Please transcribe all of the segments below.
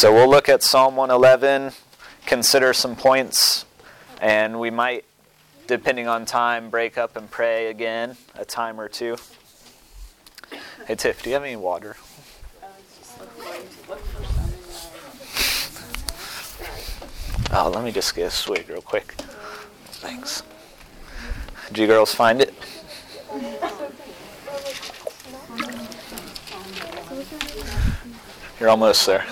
So we'll look at Psalm 111, consider some points, and we might, depending on time, break up and pray again a time or two. Hey Tiff, do you have any water? Oh, let me just get a swig real quick. Thanks. Did you girls find it? You're almost there.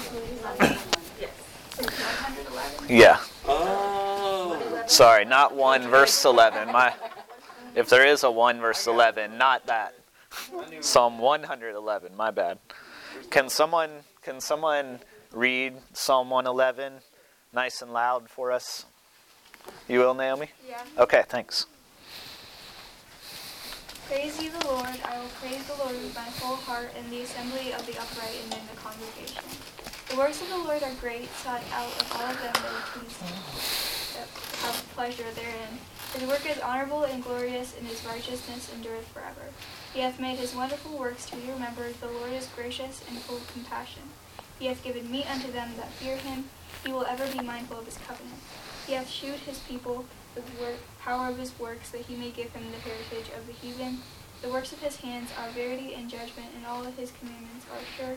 Yeah. Oh. Sorry, not 1 verse 11. My if there is a 1 verse 11, not that. Psalm 111, my bad. Can someone can someone read Psalm 111 nice and loud for us? You will, Naomi? Yeah. Okay, thanks. Praise ye the Lord. I will praise the Lord with my whole heart in the assembly of the upright and in the congregation. The works of the Lord are great, sought out of all of them that are pleased, that have pleasure therein. His work is honorable and glorious, and his righteousness endureth forever. He hath made his wonderful works to be remembered. The Lord is gracious and full of compassion. He hath given meat unto them that fear him. He will ever be mindful of his covenant. He hath shewed his people the work, power of his works, that he may give him the heritage of the heathen. The works of his hands are verity and judgment, and all of his commandments are sure.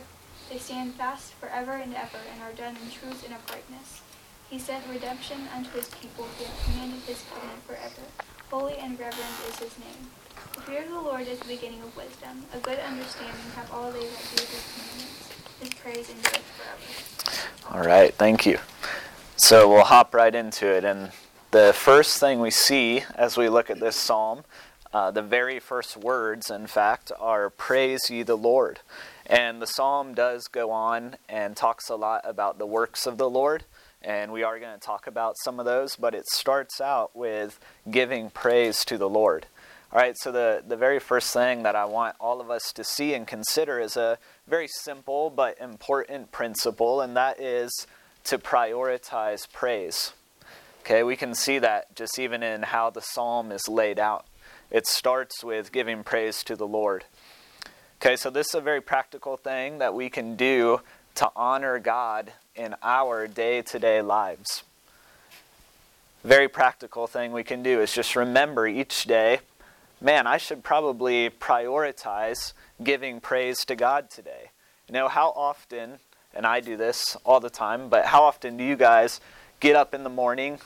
They stand fast forever and ever, and are done in truth and uprightness. He sent redemption unto his people. He hath commanded his covenant forever. Holy and reverend is his name. The fear of the Lord is the beginning of wisdom. A good understanding have all they that do his commandments. His praise endureth forever. All right, thank you. So we'll hop right into it. And the first thing we see as we look at this psalm, uh, the very first words, in fact, are Praise ye the Lord. And the psalm does go on and talks a lot about the works of the Lord. And we are going to talk about some of those, but it starts out with giving praise to the Lord. All right, so the, the very first thing that I want all of us to see and consider is a very simple but important principle, and that is to prioritize praise. Okay, we can see that just even in how the psalm is laid out. It starts with giving praise to the Lord. Okay, so this is a very practical thing that we can do to honor God in our day to day lives. Very practical thing we can do is just remember each day, man, I should probably prioritize giving praise to God today. You know, how often, and I do this all the time, but how often do you guys get up in the morning?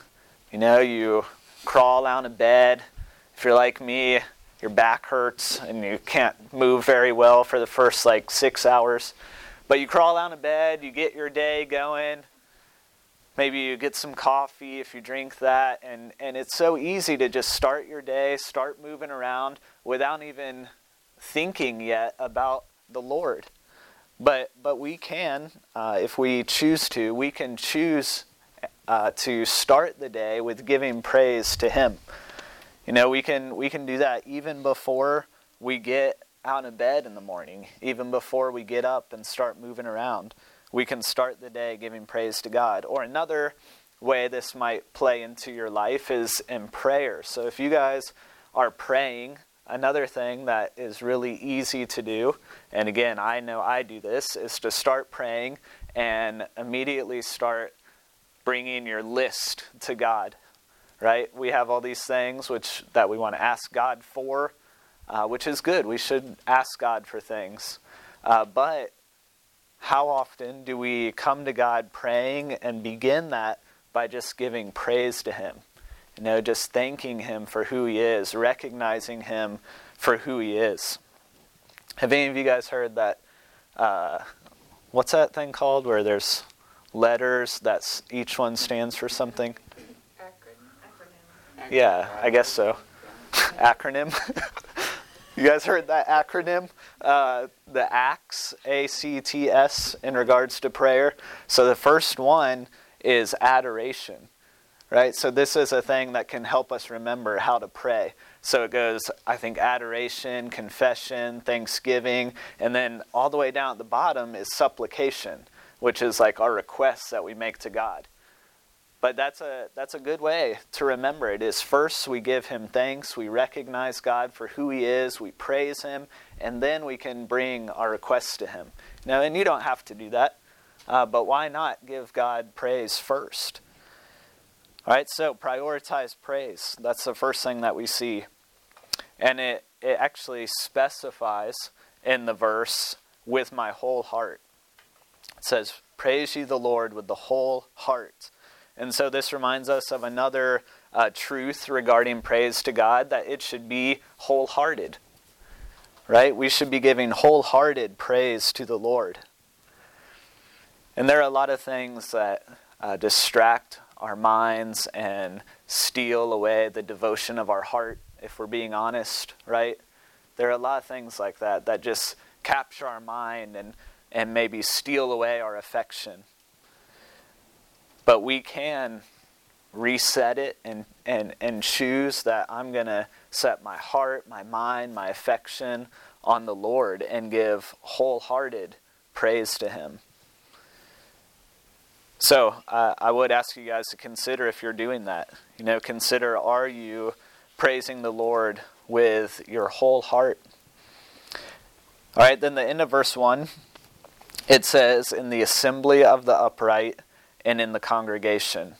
You know, you crawl out of bed. If you're like me, your back hurts and you can't move very well for the first like six hours. But you crawl out of bed, you get your day going. Maybe you get some coffee if you drink that. And, and it's so easy to just start your day, start moving around without even thinking yet about the Lord. But, but we can, uh, if we choose to, we can choose uh, to start the day with giving praise to Him. You know, we can, we can do that even before we get out of bed in the morning, even before we get up and start moving around. We can start the day giving praise to God. Or another way this might play into your life is in prayer. So if you guys are praying, another thing that is really easy to do, and again, I know I do this, is to start praying and immediately start bringing your list to God. Right? We have all these things which that we want to ask God for uh, which is good. We should ask God for things. Uh, but how often do we come to God praying and begin that by just giving praise to Him? You know, just thanking Him for who He is, recognizing Him for who He is. Have any of you guys heard that? Uh, what's that thing called where there's letters that each one stands for something? Yeah, I guess so. Acronym. You guys heard that acronym? Uh, the ACTS, A C T S, in regards to prayer. So the first one is adoration, right? So this is a thing that can help us remember how to pray. So it goes, I think, adoration, confession, thanksgiving, and then all the way down at the bottom is supplication, which is like our requests that we make to God. But that's a, that's a good way to remember it is first we give him thanks, we recognize God for who he is, we praise him, and then we can bring our requests to him. Now, and you don't have to do that. uh, but why not give God praise first? All right, so prioritize praise. That's the first thing that we see. And it, it actually specifies in the verse, with my whole heart. It says, Praise ye the Lord with the whole heart. And so this reminds us of another uh, truth regarding praise to God that it should be wholehearted. Right? We should be giving wholehearted praise to the Lord. And there are a lot of things that uh, distract our minds and steal away the devotion of our heart, if we're being honest, right? There are a lot of things like that that just capture our mind and, and maybe steal away our affection. But we can reset it and, and, and choose that I'm going to set my heart, my mind, my affection on the Lord and give wholehearted praise to Him. So uh, I would ask you guys to consider if you're doing that. You know, consider are you praising the Lord with your whole heart? All right, then the end of verse 1, it says, In the assembly of the upright and in the congregation.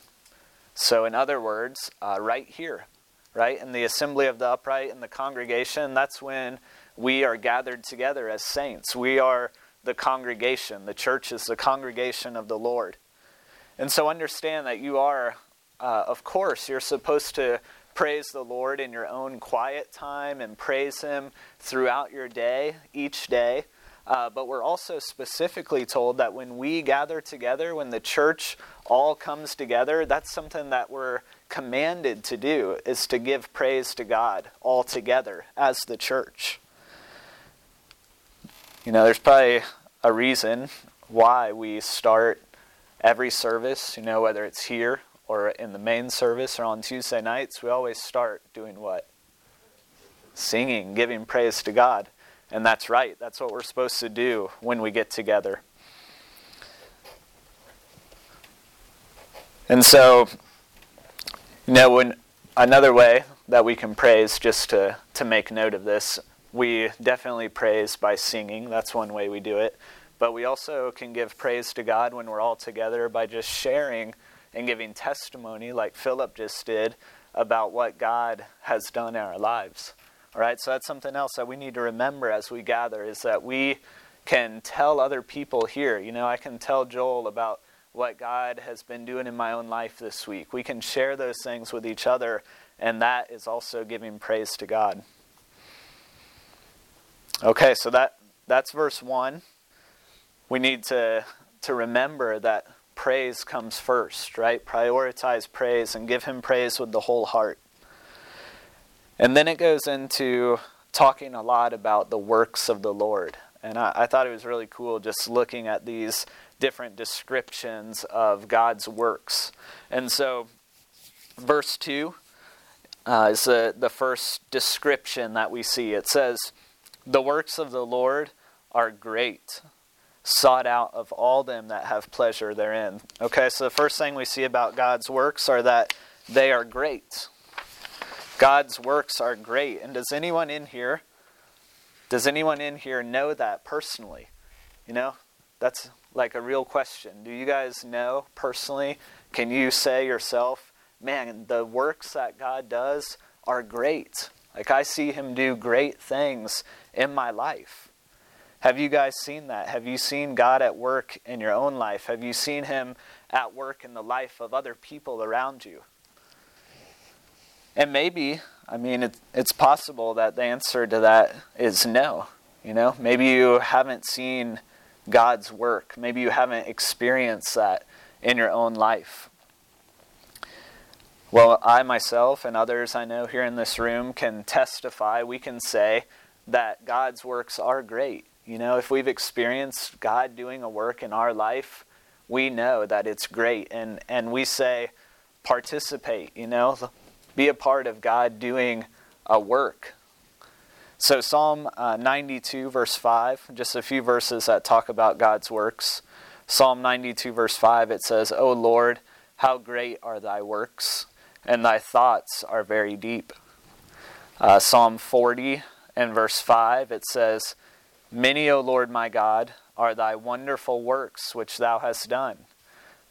So, in other words, uh, right here, right? In the assembly of the upright in the congregation, that's when we are gathered together as saints. We are the congregation. The church is the congregation of the Lord. And so understand that you are, uh, of course, you're supposed to praise the Lord in your own quiet time and praise Him throughout your day, each day. Uh, but we're also specifically told that when we gather together, when the church all comes together, that's something that we're commanded to do, is to give praise to God all together as the church. You know, there's probably a reason why we start every service, you know, whether it's here or in the main service or on Tuesday nights, we always start doing what? Singing, giving praise to God. And that's right. That's what we're supposed to do when we get together. And so, you know, when another way that we can praise, just to, to make note of this, we definitely praise by singing. That's one way we do it. But we also can give praise to God when we're all together by just sharing and giving testimony, like Philip just did, about what God has done in our lives. All right, so that's something else that we need to remember as we gather is that we can tell other people here. You know, I can tell Joel about what God has been doing in my own life this week. We can share those things with each other, and that is also giving praise to God. Okay, so that that's verse 1 we need to, to remember that praise comes first, right? Prioritize praise and give Him praise with the whole heart. And then it goes into talking a lot about the works of the Lord. And I, I thought it was really cool just looking at these different descriptions of God's works. And so, verse 2 uh, is the, the first description that we see. It says, The works of the Lord are great sought out of all them that have pleasure therein. Okay, so the first thing we see about God's works are that they are great. God's works are great. And does anyone in here does anyone in here know that personally? You know, that's like a real question. Do you guys know personally? Can you say yourself, man, the works that God does are great? Like I see him do great things in my life. Have you guys seen that? Have you seen God at work in your own life? Have you seen Him at work in the life of other people around you? And maybe, I mean, it, it's possible that the answer to that is no. You know, maybe you haven't seen God's work. Maybe you haven't experienced that in your own life. Well, I myself and others I know here in this room can testify, we can say that God's works are great. You know, if we've experienced God doing a work in our life, we know that it's great. And, and we say, participate, you know, be a part of God doing a work. So, Psalm uh, 92, verse 5, just a few verses that talk about God's works. Psalm 92, verse 5, it says, O Lord, how great are thy works, and thy thoughts are very deep. Uh, Psalm 40 and verse 5, it says, Many, O Lord my God, are thy wonderful works which thou hast done.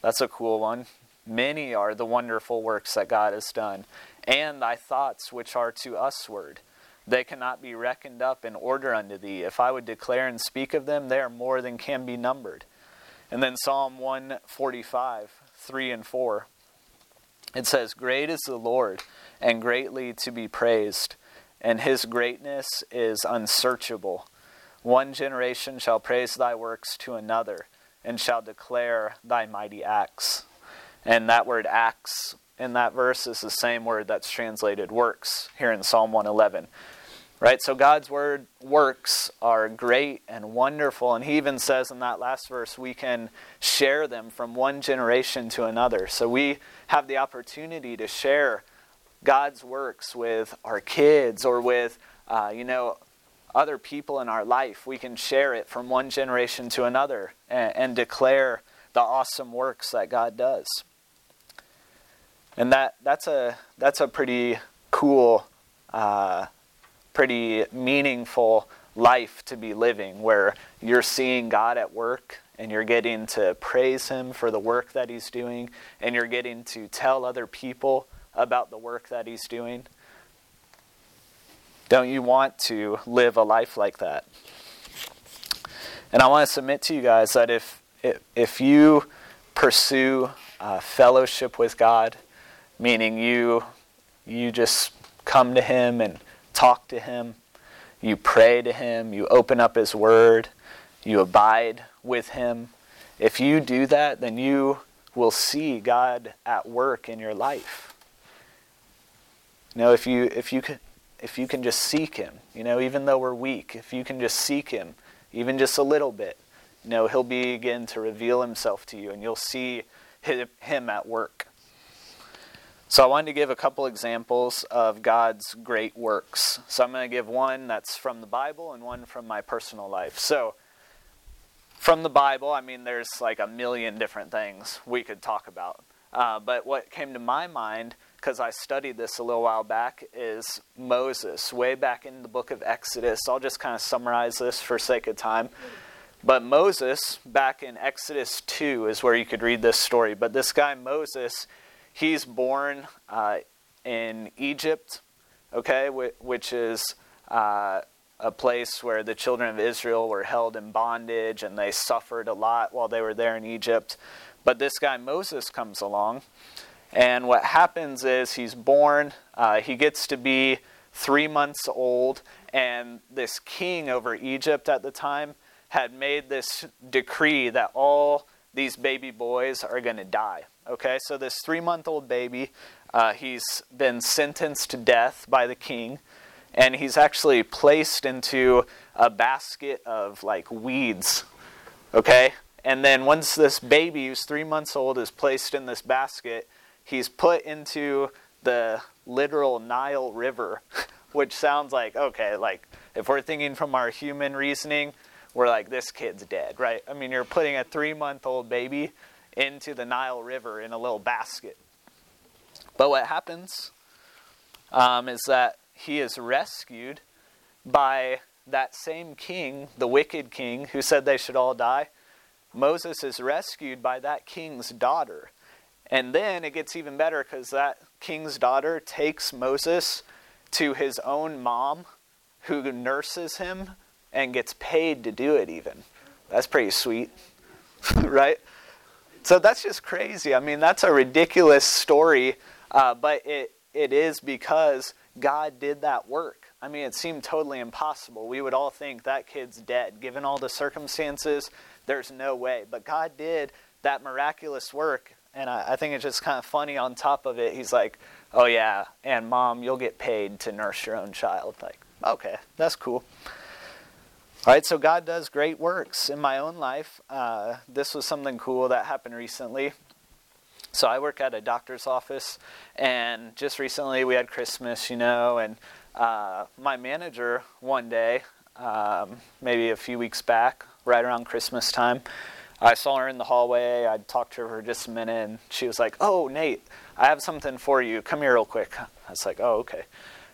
That's a cool one. Many are the wonderful works that God has done, and thy thoughts which are to usward. They cannot be reckoned up in order unto thee. If I would declare and speak of them, they are more than can be numbered. And then Psalm 145, 3 and 4. It says, Great is the Lord, and greatly to be praised, and his greatness is unsearchable. One generation shall praise thy works to another, and shall declare thy mighty acts. And that word acts in that verse is the same word that's translated works here in Psalm 111. Right? So God's word works are great and wonderful. And he even says in that last verse, we can share them from one generation to another. So we have the opportunity to share God's works with our kids or with, uh, you know, other people in our life. We can share it from one generation to another and, and declare the awesome works that God does. And that, that's, a, that's a pretty cool, uh, pretty meaningful life to be living where you're seeing God at work and you're getting to praise Him for the work that He's doing and you're getting to tell other people about the work that He's doing. Don't you want to live a life like that? And I want to submit to you guys that if if you pursue uh, fellowship with God, meaning you you just come to Him and talk to Him, you pray to Him, you open up His Word, you abide with Him. If you do that, then you will see God at work in your life. You know, if you if you can if you can just seek him, you know, even though we're weak, if you can just seek him, even just a little bit, you know, he'll begin to reveal himself to you and you'll see him at work. So I wanted to give a couple examples of God's great works. So I'm going to give one that's from the Bible and one from my personal life. So from the Bible, I mean, there's like a million different things we could talk about. Uh, but what came to my mind because I studied this a little while back, is Moses, way back in the book of Exodus. I'll just kind of summarize this for sake of time. But Moses, back in Exodus 2, is where you could read this story. But this guy, Moses, he's born uh, in Egypt, okay, which is uh, a place where the children of Israel were held in bondage and they suffered a lot while they were there in Egypt. But this guy, Moses, comes along and what happens is he's born, uh, he gets to be three months old, and this king over Egypt at the time had made this decree that all these baby boys are going to die. Okay, so this three month old baby, uh, he's been sentenced to death by the king, and he's actually placed into a basket of like weeds. Okay, and then once this baby, who's three months old, is placed in this basket, he's put into the literal Nile River, which sounds like, okay, like if we're thinking from our human reasoning, we're like, this kid's dead, right? I mean, you're putting a three month old baby into the Nile River in a little basket. But what happens um, is that he is rescued by that same king, the wicked king who said they should all die. Moses is rescued by that king's daughter. And then it gets even better because that king's daughter takes Moses to his own mom, who nurses him and gets paid to do it, even. That's pretty sweet, right? So that's just crazy. I mean, that's a ridiculous story, uh, but it, it is because God did that work. I mean, it seemed totally impossible. We would all think that kid's dead. Given all the circumstances, there's no way. But God did that miraculous work and I, I think it's just kind of funny on top of it. He's like, oh, yeah, and mom, you'll get paid to nurse your own child. Like, okay, that's cool. All right, so God does great works in my own life. Uh, this was something cool that happened recently. So I work at a doctor's office, and just recently we had Christmas, you know, and uh, my manager one day, um, maybe a few weeks back, right around Christmas time, I saw her in the hallway. I talked to her for just a minute, and she was like, "Oh, Nate, I have something for you. Come here real quick." I was like, "Oh, okay."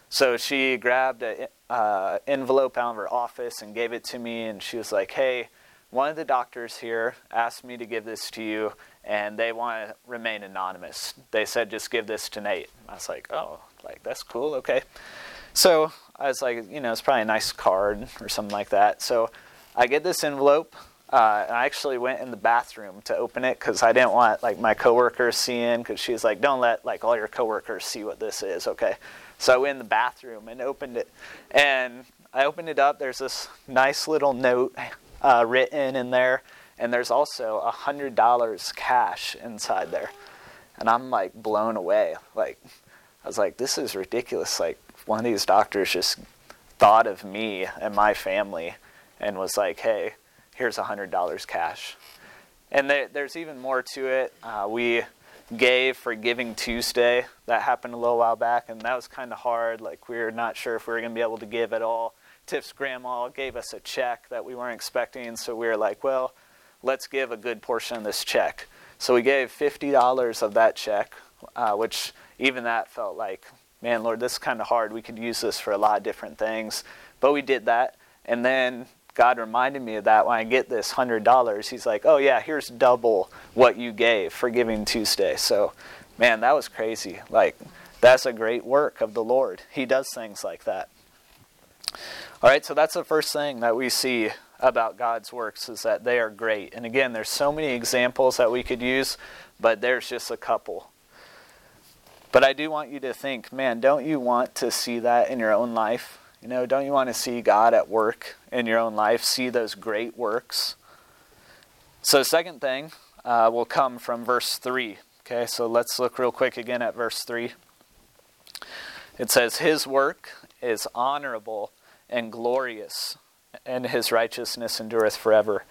So she grabbed an uh, envelope out of her office and gave it to me, and she was like, "Hey, one of the doctors here asked me to give this to you, and they want to remain anonymous. They said, just give this to Nate. I was like, oh, like that's cool, okay. So I was like, you know, it's probably a nice card or something like that. So I get this envelope. Uh, I actually went in the bathroom to open it because I didn't want like my coworkers seeing. Because she's like, "Don't let like all your coworkers see what this is." Okay, so I went in the bathroom and opened it, and I opened it up. There's this nice little note uh, written in there, and there's also a hundred dollars cash inside there, and I'm like blown away. Like I was like, "This is ridiculous!" Like one of these doctors just thought of me and my family and was like, hey, here's a $100 cash. And there, there's even more to it. Uh, we gave for Giving Tuesday. That happened a little while back, and that was kind of hard. Like, we were not sure if we were going to be able to give at all. Tiff's grandma gave us a check that we weren't expecting, so we were like, well, let's give a good portion of this check. So we gave $50 of that check, uh, which even that felt like man, Lord, this is kind of hard. We could use this for a lot of different things. But we did that. And then God reminded me of that when I get this $100. He's like, oh, yeah, here's double what you gave for Giving Tuesday. So, man, that was crazy. Like, that's a great work of the Lord. He does things like that. All right, so that's the first thing that we see about God's works is that they are great. And again, there's so many examples that we could use, but there's just a couple. But I do want you to think, man, don't you want to see that in your own life? You know, don't you want to see God at work in your own life, see those great works? So, second thing uh, will come from verse 3. Okay, so let's look real quick again at verse 3. It says, His work is honorable and glorious, and his righteousness endureth forever.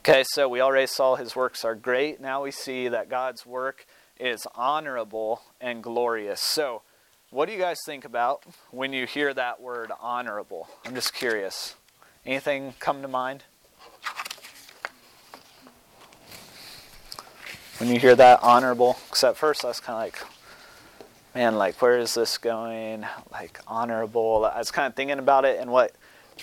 Okay, so we already saw his works are great. Now we see that God's work is honorable and glorious. So, what do you guys think about when you hear that word honorable? I'm just curious. Anything come to mind? When you hear that honorable, because at first I was kind of like, man, like where is this going? Like honorable. I was kind of thinking about it, and what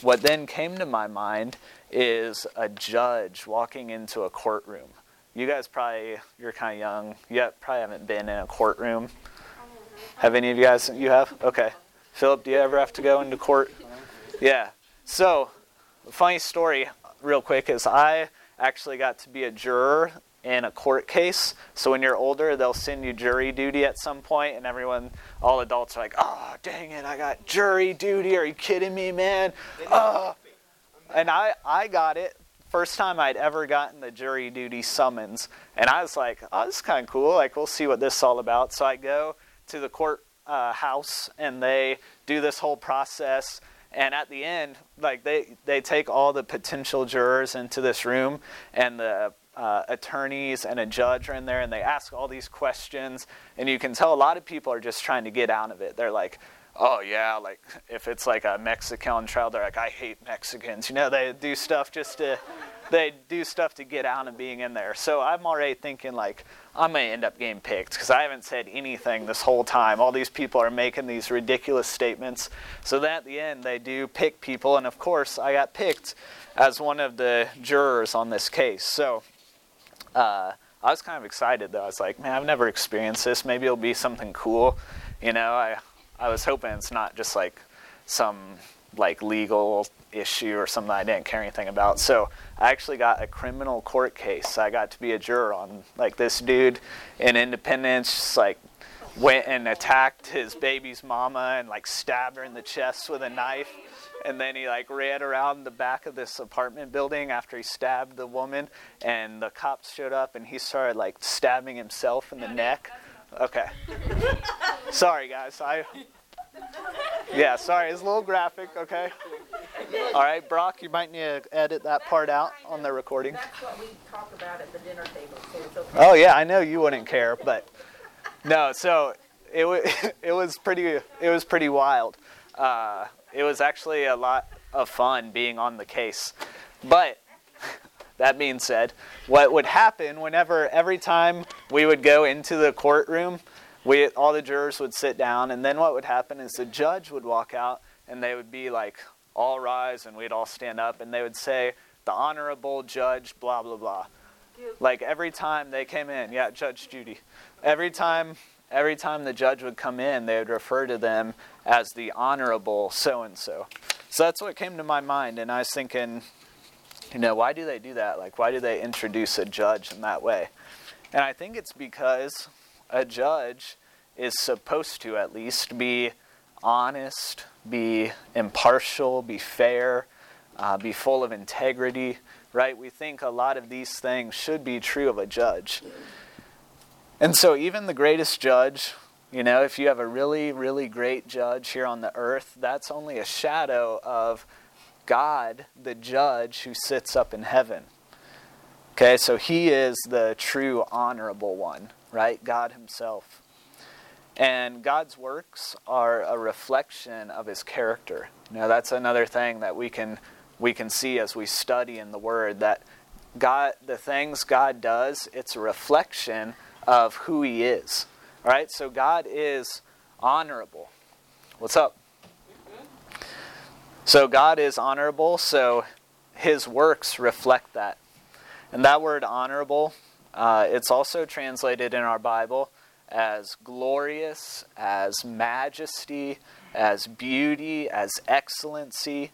what then came to my mind is a judge walking into a courtroom you guys probably you're kind of young. You probably haven't been in a courtroom. Have any of you guys? You have? Okay. Philip, do you ever have to go into court? Yeah. So, funny story, real quick, is I actually got to be a juror in a court case. So when you're older, they'll send you jury duty at some point, and everyone, all adults are like, "Oh, dang it, I got jury duty. Are you kidding me, man?" Oh. And I, I got it first time I'd ever gotten the jury duty summons. And I was like, oh, this is kind of cool. Like, we'll see what this is all about. So I go to the court uh, house and they do this whole process. And at the end, like they, they take all the potential jurors into this room, and the uh, attorneys and a judge are in there, and they ask all these questions. And you can tell a lot of people are just trying to get out of it. They're like, oh yeah, like if it's like a Mexican trial, they're like, I hate Mexicans. You know, they do stuff just to, they do stuff to get out of being in there. So I'm already thinking like, I'm gonna end up getting picked because I haven't said anything this whole time. All these people are making these ridiculous statements. So then at the end, they do pick people, and of course, I got picked as one of the jurors on this case. So. Uh, I was kind of excited though. I was like, man, I've never experienced this. Maybe it'll be something cool. You know, I I was hoping it's not just like some like legal issue or something I didn't care anything about. So I actually got a criminal court case. I got to be a juror on like this dude in Independence, just like went and attacked his baby's mama and like stabbed her in the chest with a knife. And then he like ran around the back of this apartment building after he stabbed the woman. And the cops showed up and he started like stabbing himself in the neck. Okay. sorry, guys. I. Yeah, sorry. It's a little graphic. Okay. All right, Brock. You might need to edit that part out on the recording. That's what we talk about at the dinner table, so it's okay. Oh yeah, I know you wouldn't care, but no. So it was it was pretty it was pretty wild. Uh, it was actually a lot of fun being on the case, but that being said, what would happen whenever every time we would go into the courtroom, we all the jurors would sit down, and then what would happen is the judge would walk out, and they would be like, "All rise," and we'd all stand up, and they would say, the honorable judge, blah, blah, blah. Like every time they came in, yeah, Judge Judy. Every time every time the judge would come in, they would refer to them as the honorable so and so. So that's what came to my mind, and I was thinking, you know, why do they do that? Like, why do they introduce a judge in that way? And I think it's because a judge is supposed to at least be honest, be impartial, be fair, uh, be full of integrity, right? We think a lot of these things should be true of a judge. And so, even the greatest judge, you know, if you have a really, really great judge here on the earth, that's only a shadow of God, the judge who sits up in heaven. Okay, so he is the true honorable one, right? God himself. And God's works are a reflection of his character. Now that's another thing that we can we can see as we study in the word that God the things God does, it's a reflection of who he is. All right? So God is honorable. What's up? So God is honorable, so his works reflect that. And that word honorable, uh, it's also translated in our Bible as glorious, as majesty, as beauty, as excellency.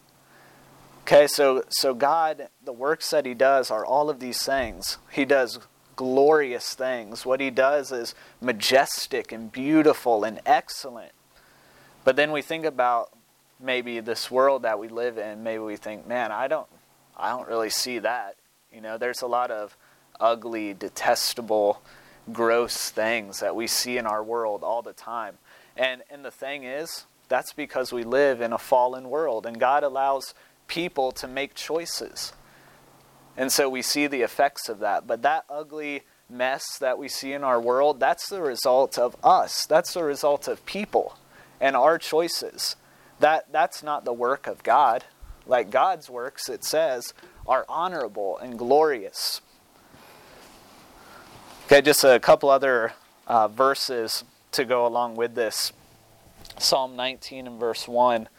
Okay, so so God, the works that he does are all of these things. He does glorious things. What he does is majestic and beautiful and excellent. But then we think about maybe this world that we live in, maybe we think, man, I don't I don't really see that. You know, there's a lot of ugly, detestable gross things that we see in our world all the time. And and the thing is, that's because we live in a fallen world and God allows people to make choices. And so we see the effects of that. But that ugly mess that we see in our world, that's the result of us. That's the result of people and our choices. That that's not the work of God. Like God's works, it says, are honorable and glorious. Okay, just a couple other uh, verses to go along with this. Psalm 19 and verse 1.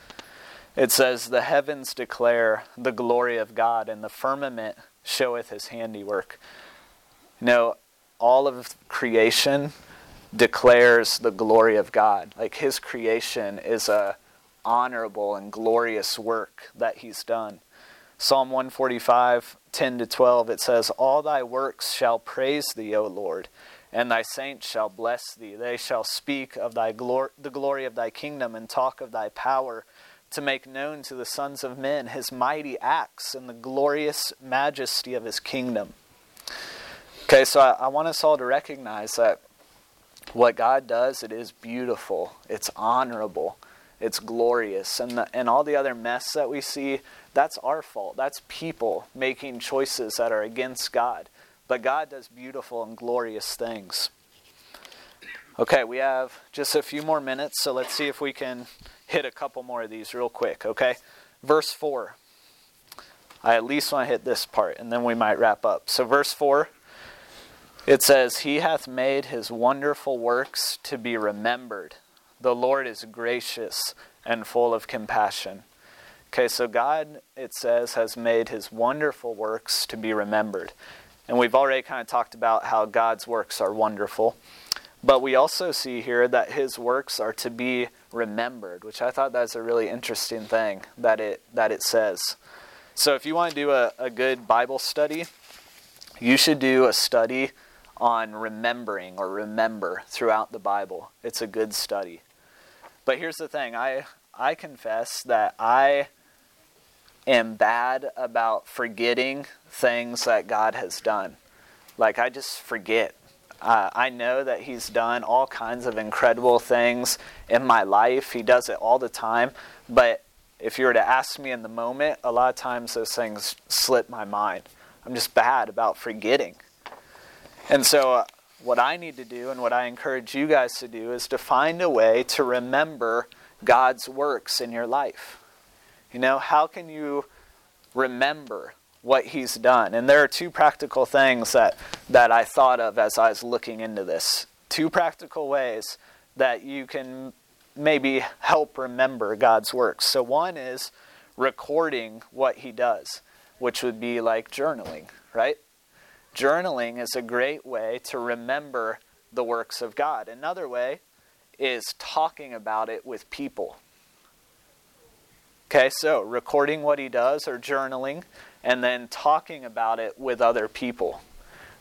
It says, The heavens declare the glory of God, and the firmament showeth his handiwork. You know, all of creation declares the glory of God. Like his creation is a honorable and glorious work that he's done. Psalm 145, 10 to 12, it says, All thy works shall praise thee, O Lord, and thy saints shall bless thee. They shall speak of thy glor- the glory of thy kingdom and talk of thy power to make known to the sons of men his mighty acts and the glorious majesty of his kingdom. Okay, so I, I want us all to recognize that what God does, it is beautiful, it's honorable, it's glorious, and the, and all the other mess that we see, that's our fault. That's people making choices that are against God. But God does beautiful and glorious things. Okay, we have just a few more minutes, so let's see if we can hit a couple more of these real quick, okay? Verse 4. I at least want to hit this part, and then we might wrap up. So, verse 4, it says, He hath made his wonderful works to be remembered. The Lord is gracious and full of compassion. Okay, so God, it says, has made his wonderful works to be remembered. And we've already kind of talked about how God's works are wonderful. But we also see here that his works are to be remembered, which I thought that's a really interesting thing that it that it says. So if you want to do a, a good Bible study, you should do a study on remembering or remember throughout the Bible. It's a good study. But here's the thing, I I confess that I am bad about forgetting things that God has done. Like, I just forget. Uh, I know that He's done all kinds of incredible things in my life. He does it all the time. But if you were to ask me in the moment, a lot of times those things slip my mind. I'm just bad about forgetting. And so, what I need to do and what I encourage you guys to do is to find a way to remember God's works in your life. You know, how can you remember what he's done? And there are two practical things that, that I thought of as I was looking into this. Two practical ways that you can maybe help remember God's works. So, one is recording what he does. which would be like journaling, right? Journaling is a great way to remember the works of God. Another way is talking about it with people. Okay, so recording what he does or journaling, and then talking about it with other people.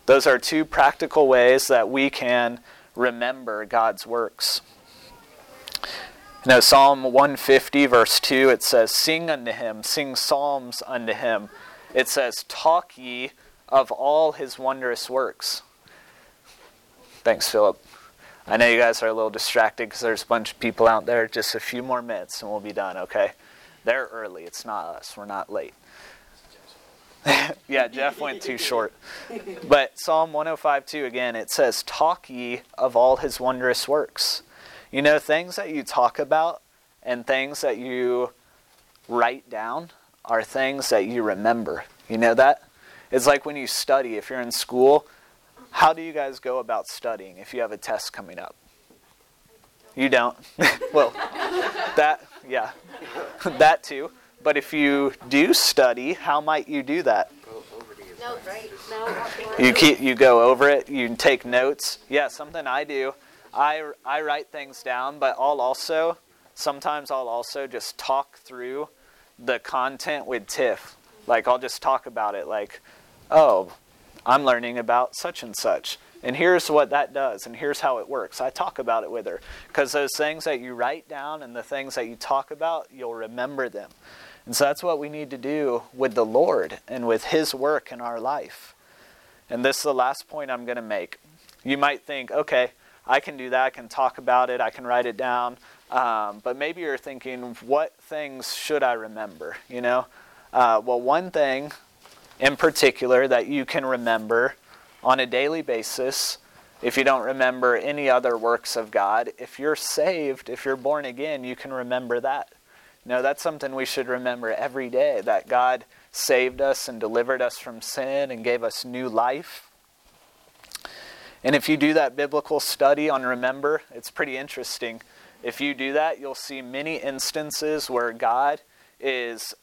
Those are two practical ways that we can remember God's works. Know, Psalm 150, verse 2, it says, Sing unto him, sing psalms unto him. It says, Talk ye of all his wondrous works. Thanks, Philip. I know you guys are a little distracted because there's a bunch of people out there. Just a few more minutes and we'll be done, okay? They're early. It's not us. We're not late. yeah, Jeff went too short. But Psalm 105 2 again, it says, Talk ye of all his wondrous works. You know, things that you talk about and things that you write down are things that you remember. You know that? It's like when you study, if you're in school, how do you guys go about studying if you have a test coming up? You don't. well, that, yeah, that too. But if you do study, how might you do that? No. You keep you go over it. You take notes. Yeah, something I do. I I write things down, but I'll also sometimes I'll also just talk through the content with Tiff. Like I'll just talk about it. Like, oh, I'm learning about such and such. And here's what that does, and here's how it works. I talk about it with her. Because those things that you write down and the things that you talk about, you'll remember them. And so that's what we need to do with the Lord and with His work in our life. And this is the last point I'm going to make. You might think, okay, I can do that, I can talk about it, I can write it down. Um, but maybe you're thinking, what things should I remember? You know? Uh, well, one thing in particular that you can remember on a daily basis, if you don't remember any other works of God, if you're saved, if you're born again, you can remember that. No, that's something we should remember every day that God saved us and delivered us from sin and gave us new life. And if you do that biblical study on remember, it's pretty interesting. If you do that, you'll see many instances where God is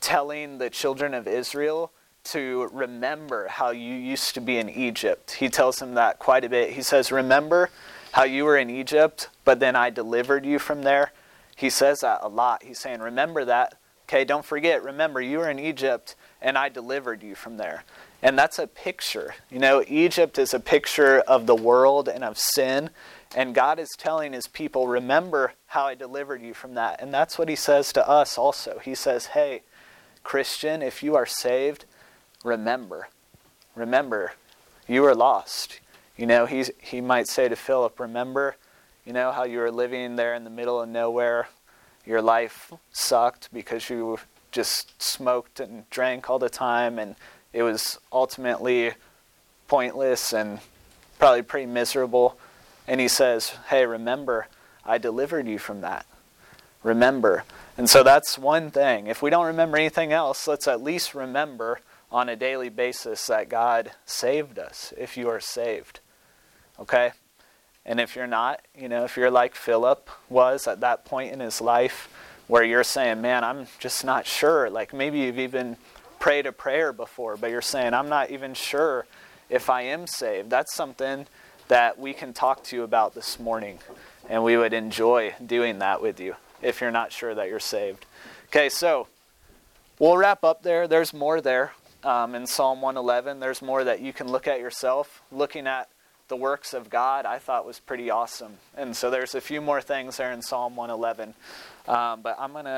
telling the children of Israel to remember how you used to be in Egypt. He tells him that quite a bit. He says, Remember how you were in Egypt, but then I delivered you from there. He says that a lot. He's saying, Remember that. Okay, don't forget, remember, you were in Egypt and I delivered you from there. And that's a picture. You know, Egypt is a picture of the world and of sin. And God is telling his people, Remember how I delivered you from that. And that's what he says to us also. He says, Hey, Christian, if you are saved, remember. Remember, you were lost. You know, he's, he might say to Philip, Remember, you know, how you were living there in the middle of nowhere. Your life sucked because you just smoked and drank all the time, and it was ultimately pointless and probably pretty miserable. And he says, Hey, remember, I delivered you from that. Remember. And so that's one thing. If we don't remember anything else, let's at least remember on a daily basis that God saved us if you are saved. Okay? And if you're not, you know, if you're like Philip was at that point in his life where you're saying, man, I'm just not sure. Like maybe you've even prayed a prayer before, but you're saying, I'm not even sure if I am saved. That's something that we can talk to you about this morning. And we would enjoy doing that with you if you're not sure that you're saved. Okay, so we'll wrap up there. There's more there um, in Psalm 111. There's more that you can look at yourself. Looking at the works of God, I thought was pretty awesome. And so there's a few more things there in Psalm 111. Um, but I'm going to.